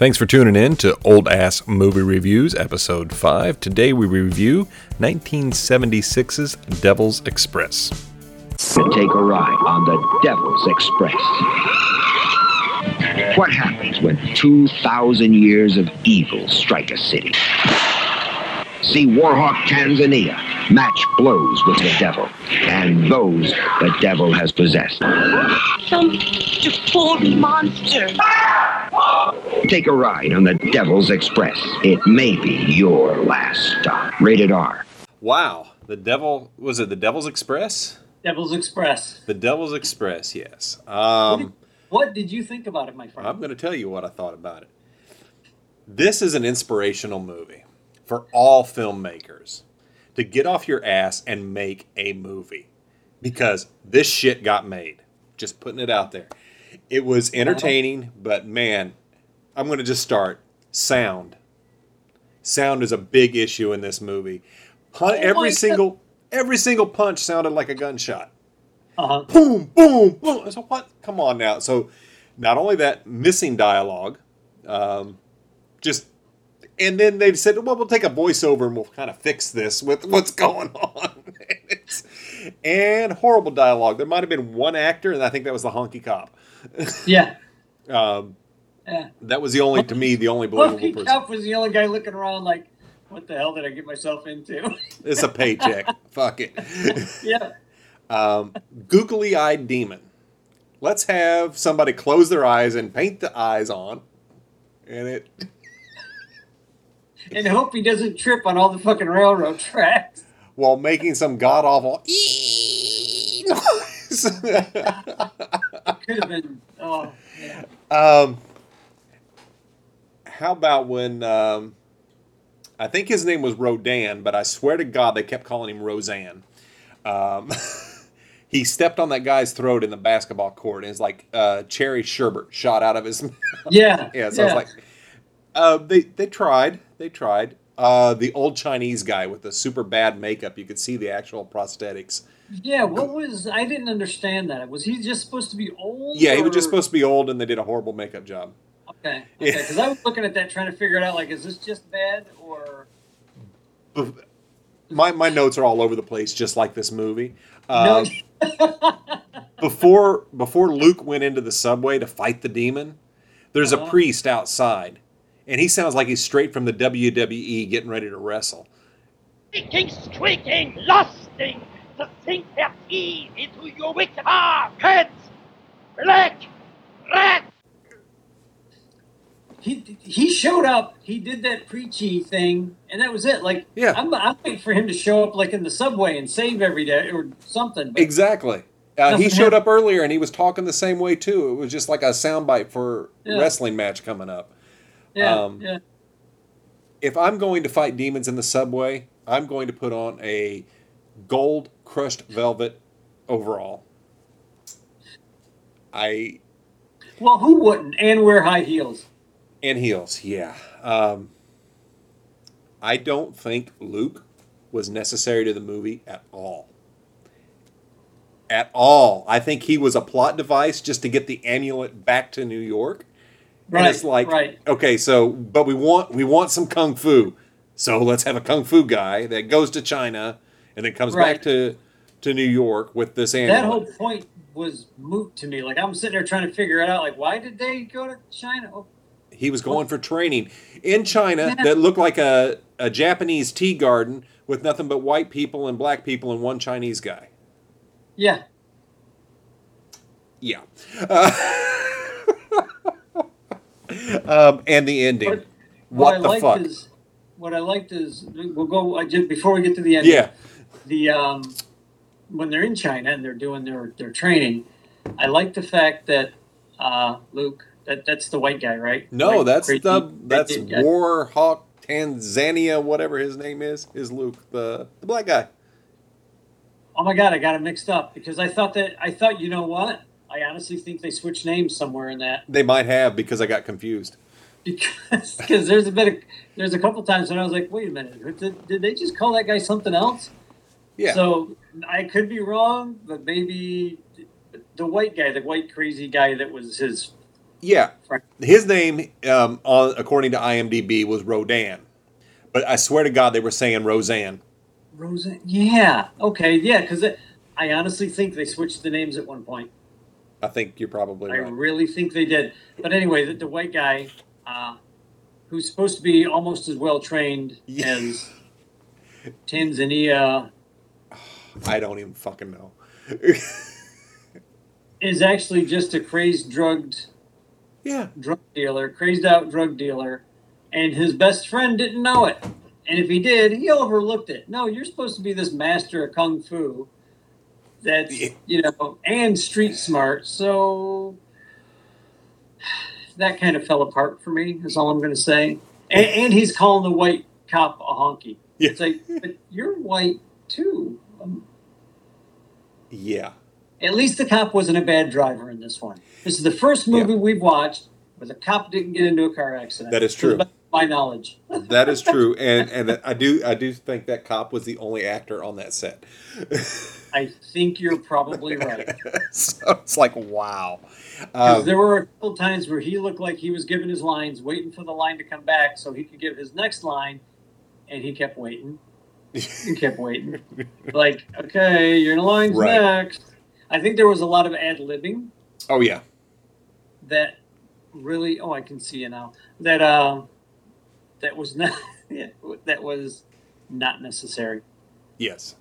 Thanks for tuning in to Old Ass Movie Reviews, Episode 5. Today we review 1976's Devil's Express. to take a ride on the Devil's Express. What happens when 2,000 years of evil strike a city? See Warhawk Tanzania match blows with the devil and those the devil has possessed. Some deformed monster. Take a ride on the Devil's Express. It may be your last stop. Rated R. Wow. The Devil, was it The Devil's Express? Devil's Express. The Devil's Express, yes. Um, What did you think about it, my friend? I'm going to tell you what I thought about it. This is an inspirational movie for all filmmakers to get off your ass and make a movie because this shit got made. Just putting it out there. It was entertaining, but man, I'm going to just start. Sound. Sound is a big issue in this movie. Pun- Oh every God. single every single punch sounded like a gunshot uh-huh. boom, boom, boom. So what? Come on now. So not only that, missing dialogue, um, just and then they said, well, we'll take a voiceover and we'll kind of fix this with what's going on. And horrible dialogue. There might have been one actor, and I think that was the honky cop. Yeah. Um, yeah. that was the only, to me, the only believable Lucky person. Cup was the only guy looking around like, what the hell did I get myself into? It's a paycheck. Fuck it. yeah. Um, googly eyed demon. Let's have somebody close their eyes and paint the eyes on. And it And hope he doesn't trip on all the fucking railroad tracks. while making some god awful noise. Could have been. Oh, yeah. um, how about when um, I think his name was Rodan, but I swear to God they kept calling him Roseanne. Um, he stepped on that guy's throat in the basketball court, and it's like uh, cherry sherbet shot out of his mouth. Yeah. Yeah, so I was like, uh, they they tried, they tried. Uh, the old Chinese guy with the super bad makeup, you could see the actual prosthetics. yeah. What was? I didn't understand that. Was he just supposed to be old? Yeah, he was just supposed to be old, and they did a horrible makeup job. Okay. Yeah. Okay. Because I was looking at that, trying to figure it out. Like, is this just bad or? My my notes are all over the place, just like this movie. Um, before before Luke went into the subway to fight the demon, there's a Uh-huh. priest outside, and he sounds like he's straight from the WWE getting ready to wrestle. Speaking, squeaking, lusting to sink their teeth into your wicked heart. heads. Black rat. He he showed up. He did that preachy thing, and that was it. Like, Yeah. I'm, I'm waiting for him to show up like in the subway and save every day or something. Exactly. Uh, he showed up earlier and he was talking the same way too. It was just like a soundbite for Yeah. wrestling match coming up. yeah, um, yeah. If I'm going to fight demons in the subway, I'm going to put on a gold crushed velvet overall. I Well, who wouldn't? And wear high heels. And heels, yeah. Um, I don't think Luke was necessary to the movie at all. At all. I think he was a plot device just to get the amulet back to New York. Right. and it's like, right. okay, so but we want we want some kung fu, so let's have a kung fu guy that goes to China and then comes Right. back to to New York with this amulet. That whole point was moot to me. Like I'm sitting there trying to figure it out. Like, why did they go to China? He was going for training in China that looked like a, a Japanese tea garden with nothing but white people and black people and one Chinese guy. yeah. Yeah. Uh, um, and the ending. But what I the liked fuck? Is, what I liked is we'll go just before we get to the end. yeah. the um, when they're in China and they're doing their their training, I like the fact that uh, Luke that that's the white guy, right? No, White, that's crazy- the that's. Warhawk Tanzania, whatever his name is, is Luke, the the black guy. Oh my god, I got it mixed up because I thought that I thought you know what? I honestly think they switched names somewhere in that They might have because I got confused. because because there's a bit of there's a couple times when I was like, wait a minute, did, did they just call that guy something else? Yeah. So I could be wrong, but maybe the white guy, the white crazy guy that was his Yeah, his name, um, on according to IMDb, was Rodan, but I swear to God, they were saying Roseanne. Roseanne. Yeah. Okay. Yeah. Because I honestly think they switched the names at one point. I think you're probably right. I right. really think they did. But anyway, the, the white guy, uh, who's supposed to be almost as well trained Yeah. as Tanzania, I don't even fucking know. is actually just a crazed drugged yeah, drug dealer, crazed out drug dealer, and his best friend didn't know it. And if he did, he overlooked it. No, you're supposed to be this master of kung fu that's, Yeah. you know, and street smart. So that kind of fell apart for me, is all I'm going to say. And, and he's calling the white cop a honky. Yeah. It's like, but you're white too. Um, yeah. At least the cop wasn't a bad driver in this one. This is the first movie we've watched where the cop didn't get into a car accident. That is true. my knowledge. That is true, and and I do I do think that cop was the only actor on that set. I think you're probably right. so it's like wow. Um, there were a couple times where he looked like he was giving his lines, waiting for the line to come back so he could give his next line, and he kept waiting. He kept waiting. like, okay, your line's Right. next. I think there was a lot of ad libbing oh yeah, that really oh I can see it now. That uh that was not that was not necessary. yes,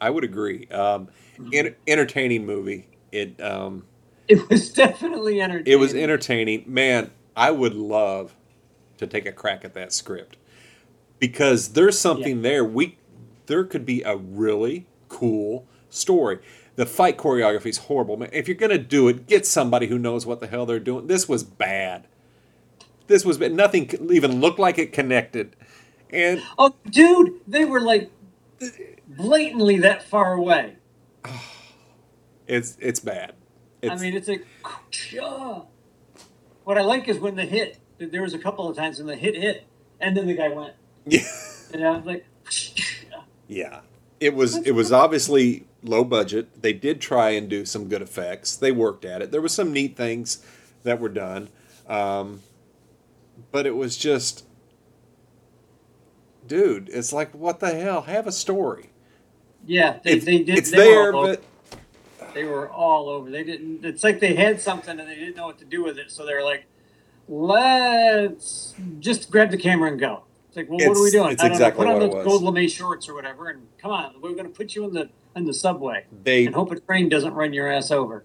I would agree. Um, en- entertaining movie. It um, It was definitely entertaining. it was entertaining. Man, I would love to take a crack at that script because there's something there. We there could be a really cool story. The fight choreography is horrible, man. If you're gonna do it, get somebody who knows what the hell they're doing. This was bad. This was bad. Nothing even looked like it connected, and Oh, dude, they were like blatantly that far away. it's it's bad. It's, I mean, it's like, what I like is when the hit. There was a couple of times when the hit hit, and then the guy went. yeah. And I was like, Yeah. It was it was obviously low budget. They did try and do some good effects. They worked at it. There were some neat things that were done. Um, but it was just dude, it's like what the hell? Have a story. yeah, they, they did. it's they there, but they were all over. They didn't. It's like they had something and they didn't know what to do with it, so they were like, "Let's just grab the camera and go." It's like, well, what are we doing? it's exactly know. Put on what it those was. gold lame shorts or whatever, and come on. We're going to put you in the in the subway they and hope a train doesn't run your ass over.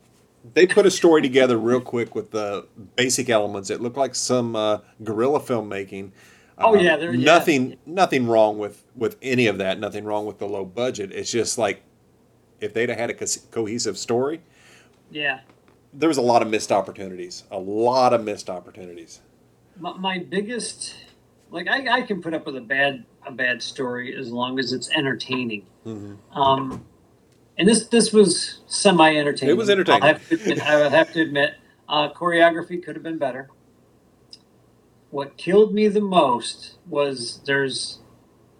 they put a story together real quick with the basic elements. It looked like some uh, guerrilla filmmaking. Oh, Uh, yeah, there- yeah. nothing nothing wrong with with any of that. Nothing wrong with the low budget. It's just like if they'd have had a co- cohesive story, Yeah. there was a lot of missed opportunities. A lot of missed opportunities. My, my biggest, like, I, I can put up with a bad a bad story as long as it's entertaining. Mm-hmm. Um, and this this was semi entertaining. It was entertaining. I have to admit, I would have to admit uh, choreography could have been better. What killed me the most was there's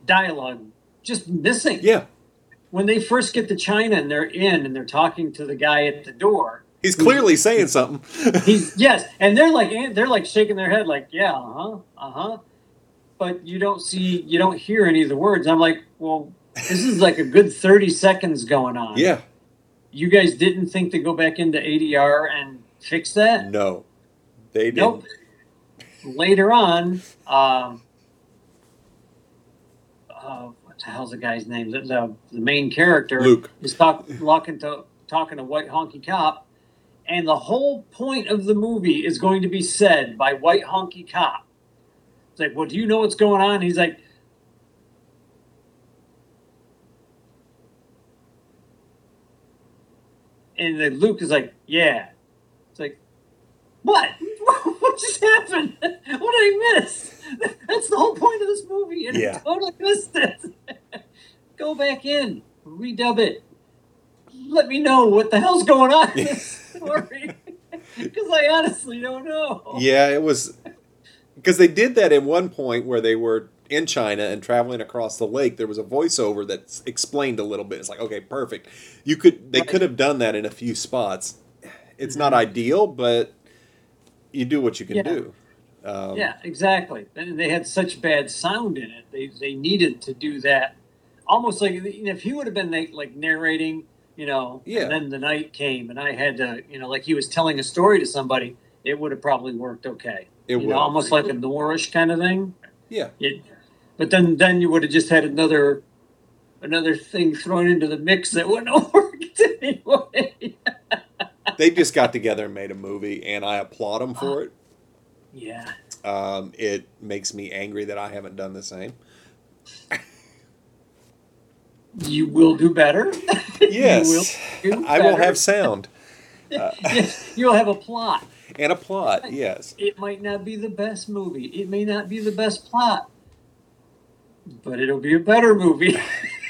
dialogue just missing. Yeah, When they first get to China and they're in and they're talking to the guy at the door, he's clearly saying something. He's yes, and they're like they're like shaking their head like yeah, uh huh, uh huh. But you don't see, you don't hear any of the words. I'm like, well, this is like a good thirty seconds going on. yeah, You guys didn't think to go back into ADR and fix that? no, they didn't. Nope. Later on, um, uh, what the hell's the guy's name? The, the, the main character Luke. is talk, talking to talking to White Honky Cop, and the whole point of the movie is going to be said by White Honky Cop. It's like, well, do you know what's going on? He's like, and then Luke is like, yeah. It's like, what? what just happened? What did I miss? That's the whole point of this movie, and Yeah. I totally missed it. Go back in, redub it. Let me know what the hell's going on in this story, because I honestly don't know. Yeah, it was because they did that at one point where they were in China and traveling across the lake. There was a voiceover that explained a little bit. It's like, okay, perfect. You could they could have done that in a few spots. It's not Mhm. ideal, but you do what you can Yeah. do. Um, yeah, exactly. And they had such bad sound in it. They they needed to do that, almost like if he would have been like, like narrating, you know, Yeah. and then the night came, and I had to, you know, like he was telling a story to somebody, it would have probably worked okay. It you would. know, almost like a noirish kind of thing. Yeah. It, but then then you would have just had another another thing thrown into the mix that wouldn't have worked anyway. They just got together and made a movie, and I applaud them for it. yeah. Um, it makes me angry that I haven't done the same. You will do better. Yes, you will do I will have sound yes, you'll have a plot. And a plot. Yes, It might not be the best movie. It may not be the best plot, but it'll be a better movie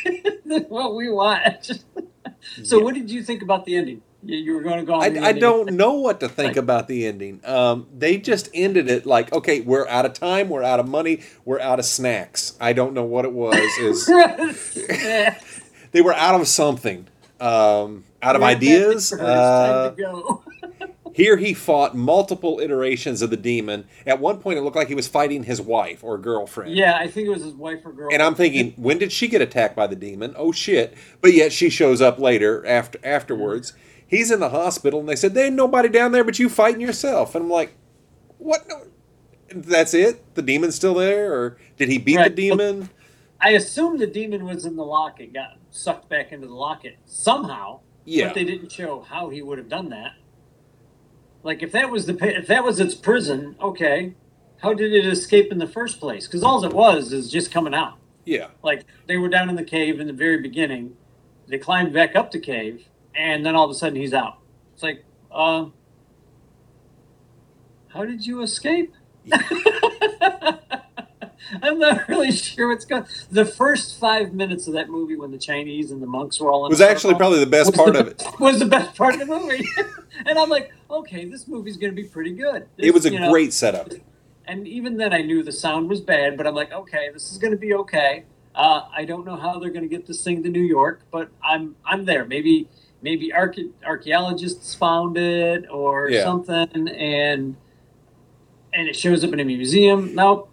than what we watch. so, Yeah. what did you think about the ending? You, were going to go. On I, I don't know what to think Like- about the ending. Um, they just ended it like, okay, we're out of time, we're out of money, we're out of snacks. I don't know what it was. Is they were out of something, um, out of We're at that ideas. Uh, to go. Here he fought multiple iterations of the demon. At one point, it looked like he was fighting his wife or girlfriend. Yeah, I think it was his wife or girlfriend. And I'm thinking, when did she get attacked by the demon? Oh shit! But yet she shows up later after afterwards. He's in the hospital, and they said there ain't nobody down there but you fighting yourself. And I'm like, what? No, that's it? The demon's still there, or did he beat Right. the demon? I assume the demon was in the locket, got sucked back into the locket somehow. Yeah, But they didn't show how he would have done that. Like if that was the if that was its prison, okay, how did it escape in the first place? Because all it was is just coming out. yeah. Like they were down in the cave in the very beginning, they climbed back up the cave, and then all of a sudden he's out. It's like, uh, how did you escape? I'm not really sure what's going. The first five minutes of that movie, when the Chinese and the monks were all in Was actually probably the best part the of it. Was the best part of the movie, and I'm like, okay, this movie's going to be pretty good. It was a you know, great setup. and even then, I knew the sound was bad, but I'm like, okay, this is going to be okay. Uh, I don't know how they're going to get this thing to New York, but I'm I'm there. Maybe maybe archaeologists found it or Yeah. something, and and it shows up in a museum. Nope,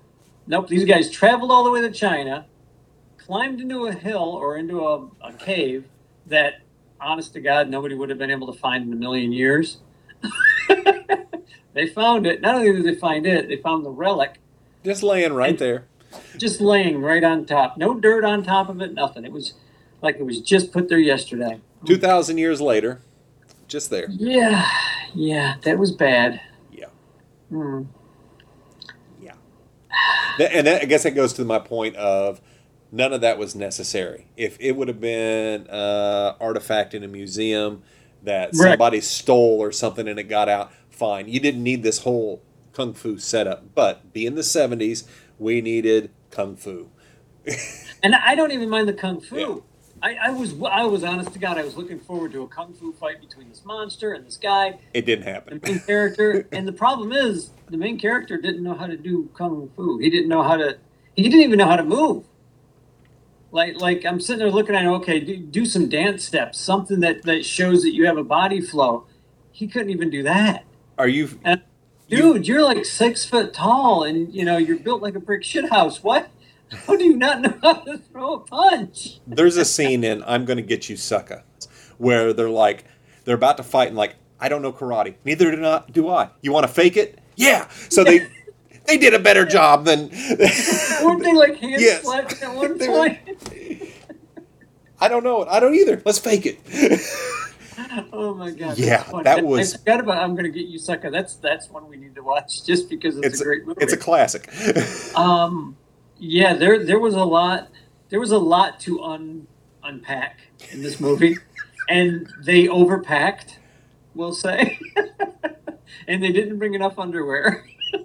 nope. These guys traveled all the way to China, climbed into a hill or into a, a cave that, honest to God, nobody would have been able to find in a million years. they found it. Not only did they find it, they found the relic Just laying right there. just laying right on top. No dirt on top of it, nothing. It was like it was just put there yesterday. Two thousand years later, just there. Yeah, yeah, that was bad. Yeah. Hmm. And that, I guess that goes to my point of none of that was necessary. If it would have been uh, artifact in a museum that Right. somebody stole or something and it got out, fine. You didn't need this whole kung fu setup. But being the '70s, we needed kung fu. And I don't even mind the kung fu. Yeah. I, I was I was honest to God, I was looking forward to a kung fu fight between this monster and this guy, It didn't the happen. main character. and the problem is, the main character didn't know how to do kung fu. He didn't know how to. He didn't even know how to move. Like like I'm sitting there looking at him. Okay, do, do some dance steps, something that that shows that you have a body flow. He couldn't even do that. Are you? And dude, you, are like six foot tall, and you know you're built like a brick shit house. What? How do you not know how to throw a punch? There's a scene in "I'm Gonna Get You, Sucker," where they're like, they're about to fight and like, I don't know karate. Neither do not do I. You want to fake it? Yeah. So they they did a better job than. Weren't they like hand Yes. slapping at one point? I don't know it. I don't either. Let's fake it. Oh my god! Yeah, that I- was- I forgot about. I'm gonna get you, sucker. That's that's one we need to watch just because it's, it's a great movie. it's a classic. Um, yeah, there there was a lot there was a lot to un unpack in this movie, and they overpacked, we'll say, and they didn't bring enough underwear.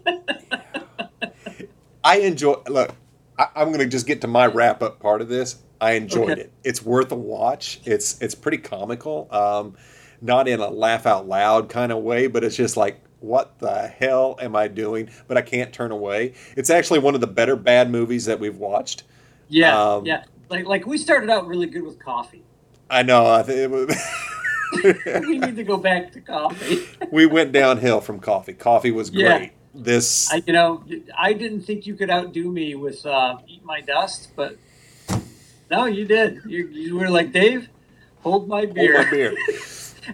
I enjoy. Look, I, I'm going to just get to my wrap up part of this. I enjoyed Okay. it. It's worth a watch. It's it's pretty comical. Um, not in a laugh out loud kind of way, but it's just like, what the hell am I doing? But I can't turn away. It's actually one of the better bad movies that we've watched. Yeah, Um, yeah. Like like we started out really good with coffee. I know. I think we need to go back to coffee. we went downhill from coffee. Coffee was Yeah. great. This I, you know, I didn't think you could outdo me with uh, "Eat My Dust," but no, you did. You, you were like Dave, hold my hold my beer.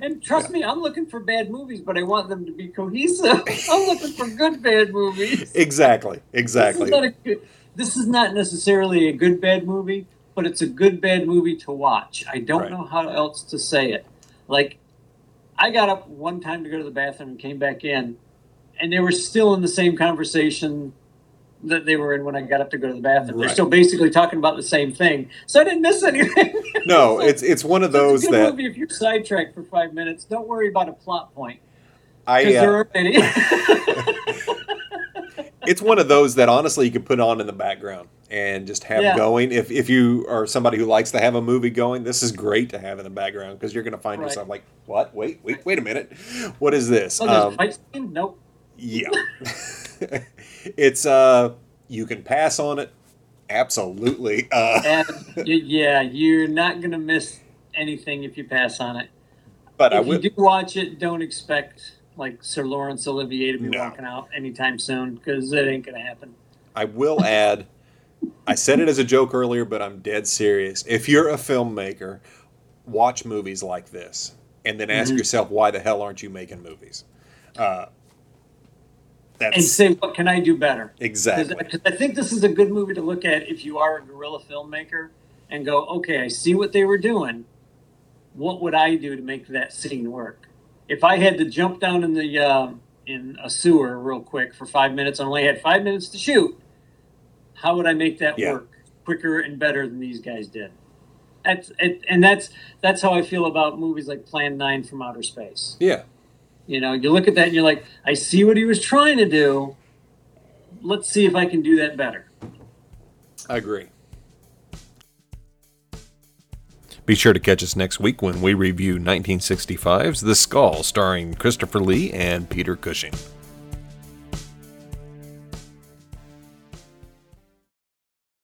And trust me, I'm looking for bad movies, but I want them to be cohesive. I'm looking for good bad movies. Exactly. Exactly. This is, not a good, this is not necessarily a good bad movie, but it's a good bad movie to watch. I don't Right. know how else to say it. Like, I got up one time to go to the bathroom and came back in, and they were still in the same conversation that they were in when I got up to go to the bathroom. They're still basically talking about the same thing, so I didn't miss anything. No, it's it's one of those good that movie if you're sidetracked for five minutes. Don't worry about a plot point I. Uh, there are many. it's one of those that honestly you can put on in the background and just have Yeah. going. If if you are somebody who likes to have a movie going, this is great to have in the background because you're going to find Right. yourself like, what? Wait, wait, wait a minute. What is this? oh, Um, fight scene? Nope. yeah, it's uh, you can pass on it. Absolutely. Uh, yeah, you're not gonna miss anything if you pass on it. but I if will. you do watch it, don't expect like Sir Laurence Olivier to be No. walking out anytime soon because it ain't gonna happen. I will add. I said it as a joke earlier, but I'm dead serious. If you're a filmmaker, watch movies like this, and then ask Mhm. yourself, why the hell aren't you making movies? Uh, that's And say, what can I do better? exactly Because I think this is a good movie to look at if you are a guerrilla filmmaker and go, okay, I see what they were doing. What would I do to make that scene work? If I had to jump down in the um in a sewer real quick for five minutes and only had five minutes to shoot, how would I make that Yeah. work quicker and better than these guys did? That's it, and that's that's how I feel about movies like Plan Nine from Outer Space. yeah. You know, you look at that and you're like, I see what he was trying to do. Let's see if I can do that better. I agree. Be sure to catch us next week when we review 1965's The Skull, starring Christopher Lee and Peter Cushing.